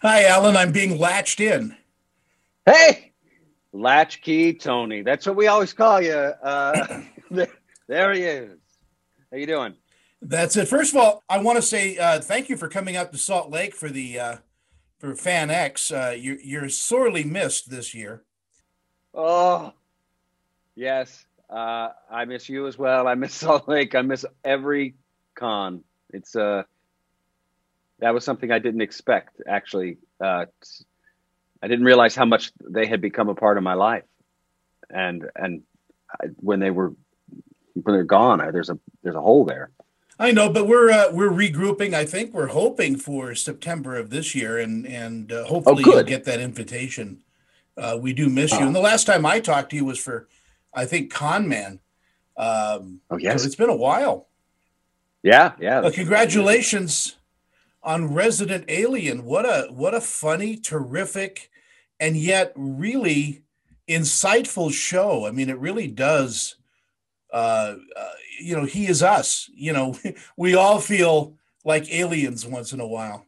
Hi, Alan. I'm being latched in. Hey, latchkey Tony. That's what we always call you. Uh, there he is. How you doing? That's it. First of all, I want to say uh, thank you for coming out to Salt Lake for the uh, for Fan X. Uh, you're, you're sorely missed this year. Oh, yes. Uh, I miss you as well. I miss Salt Lake. I miss every con. It's uh, that was something I didn't expect. Actually, uh, I didn't realize how much they had become a part of my life, and and I, when they were when they're gone, I, there's a there's a hole there. I know, but we're uh, we're regrouping. I think we're hoping for September of this year, and and uh, hopefully oh, you'll get that invitation. Uh, we do miss you. And the last time I talked to you was for, I think, Con Man. Um, oh yes, so it's been a while. Yeah, yeah. Well, congratulations on Resident Alien. What a what a funny, terrific, and yet really insightful show. I mean, it really does. Uh, uh, you know, he is us. You know, we all feel like aliens once in a while.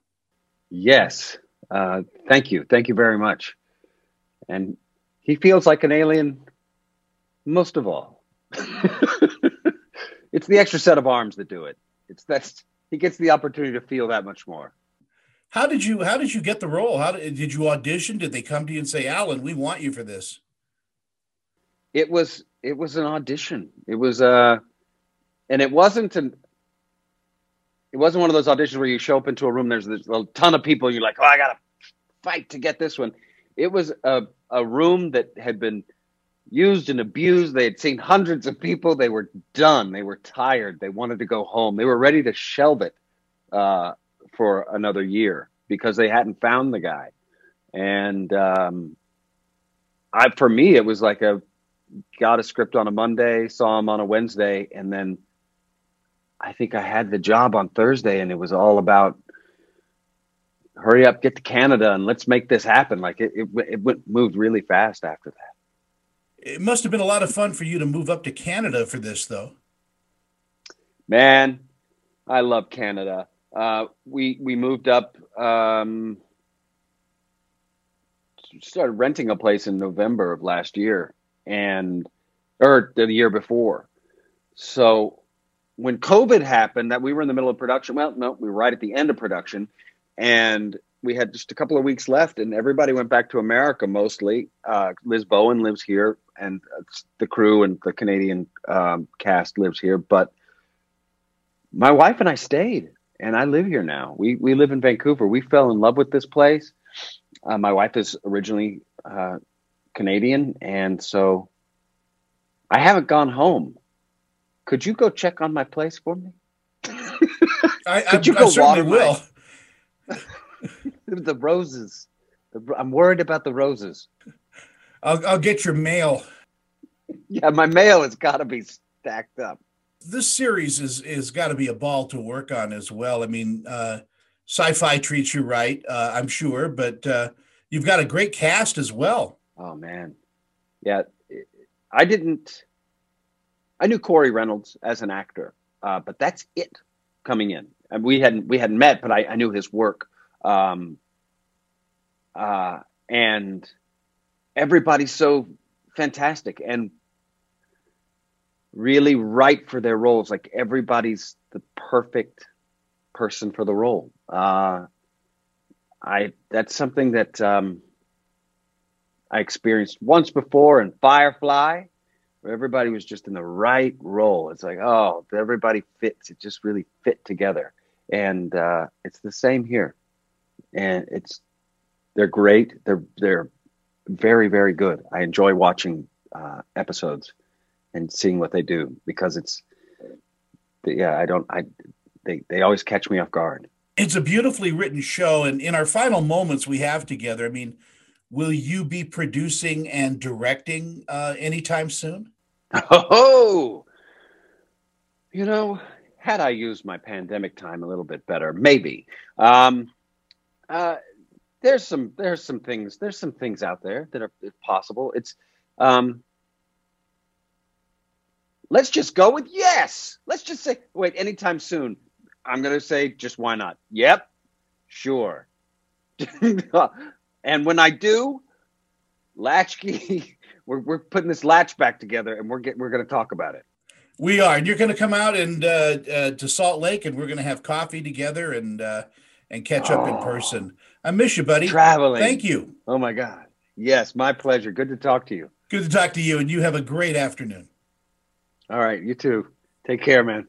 Yes. Uh, thank you. Thank you very much. And he feels like an alien most of all. it's the extra set of arms that do it. It's that's he gets the opportunity to feel that much more. How did you how did you get the role? How did, did you audition? Did they come to you and say, "Alan, we want you for this"? It was it was an audition. It was uh and it wasn't an it wasn't one of those auditions where you show up into a room there's, there's a ton of people and you're like, "Oh, I got to fight to get this one." It was a a room that had been used and abused. They had seen hundreds of people. They were done. They were tired. They wanted to go home. They were ready to shelve it uh, for another year because they hadn't found the guy. And um, I, for me, it was like a got a script on a Monday, saw him on a Wednesday, and then I think I had the job on Thursday, and it was all about hurry up, get to Canada, and let's make this happen. Like it, it, it moved really fast after that. It must have been a lot of fun for you to move up to Canada for this, though. Man, I love Canada. Uh, we we moved up. Um, started renting a place in November of last year, and or the year before. So when COVID happened, that we were in the middle of production. Well, no, we were right at the end of production, and we had just a couple of weeks left, and everybody went back to America mostly. Uh, Liz Bowen lives here, and the crew and the Canadian um, cast lives here. But my wife and I stayed, and I live here now. We we live in Vancouver. We fell in love with this place. Uh, my wife is originally uh, Canadian, and so I haven't gone home. Could you go check on my place for me? I, Could you I, go I certainly will. the roses. I'm worried about the roses. I'll, I'll get your mail. Yeah, my mail has got to be stacked up. This series is is got to be a ball to work on as well. I mean, uh, sci-fi treats you right, uh, I'm sure, but uh, you've got a great cast as well. Oh man, yeah. I didn't. I knew Corey Reynolds as an actor, uh, but that's it coming in. And we hadn't we hadn't met, but I, I knew his work. Um, uh, and everybody's so fantastic and really right for their roles. Like everybody's the perfect person for the role. Uh, I that's something that um, I experienced once before in Firefly, where everybody was just in the right role. It's like, oh, everybody fits. It just really fit together, and uh, it's the same here and it's they're great. They're they're very very good. I enjoy watching uh, episodes and seeing what they do because it's yeah I don't I they they always catch me off guard. It's a beautifully written show, and in our final moments we have together, I mean, will you be producing and directing uh, anytime soon? Oh, you know, had I used my pandemic time a little bit better, maybe. Um, uh, there's some there's some things there's some things out there that are possible. It's um, let's just go with yes. Let's just say wait anytime soon. I'm gonna say just why not? Yep, sure. and when I do, Latchkey, we're we're putting this latch back together, and we're get we're to talk about it. We are, and you're going to come out and uh, uh, to Salt Lake, and we're going to have coffee together and uh, and catch up in Oh. person. I miss you, buddy. Traveling. Thank you. Oh my God. Yes, my pleasure. Good to talk to you. Good to talk to you, and you have a great afternoon. All right, you too. Take care, man.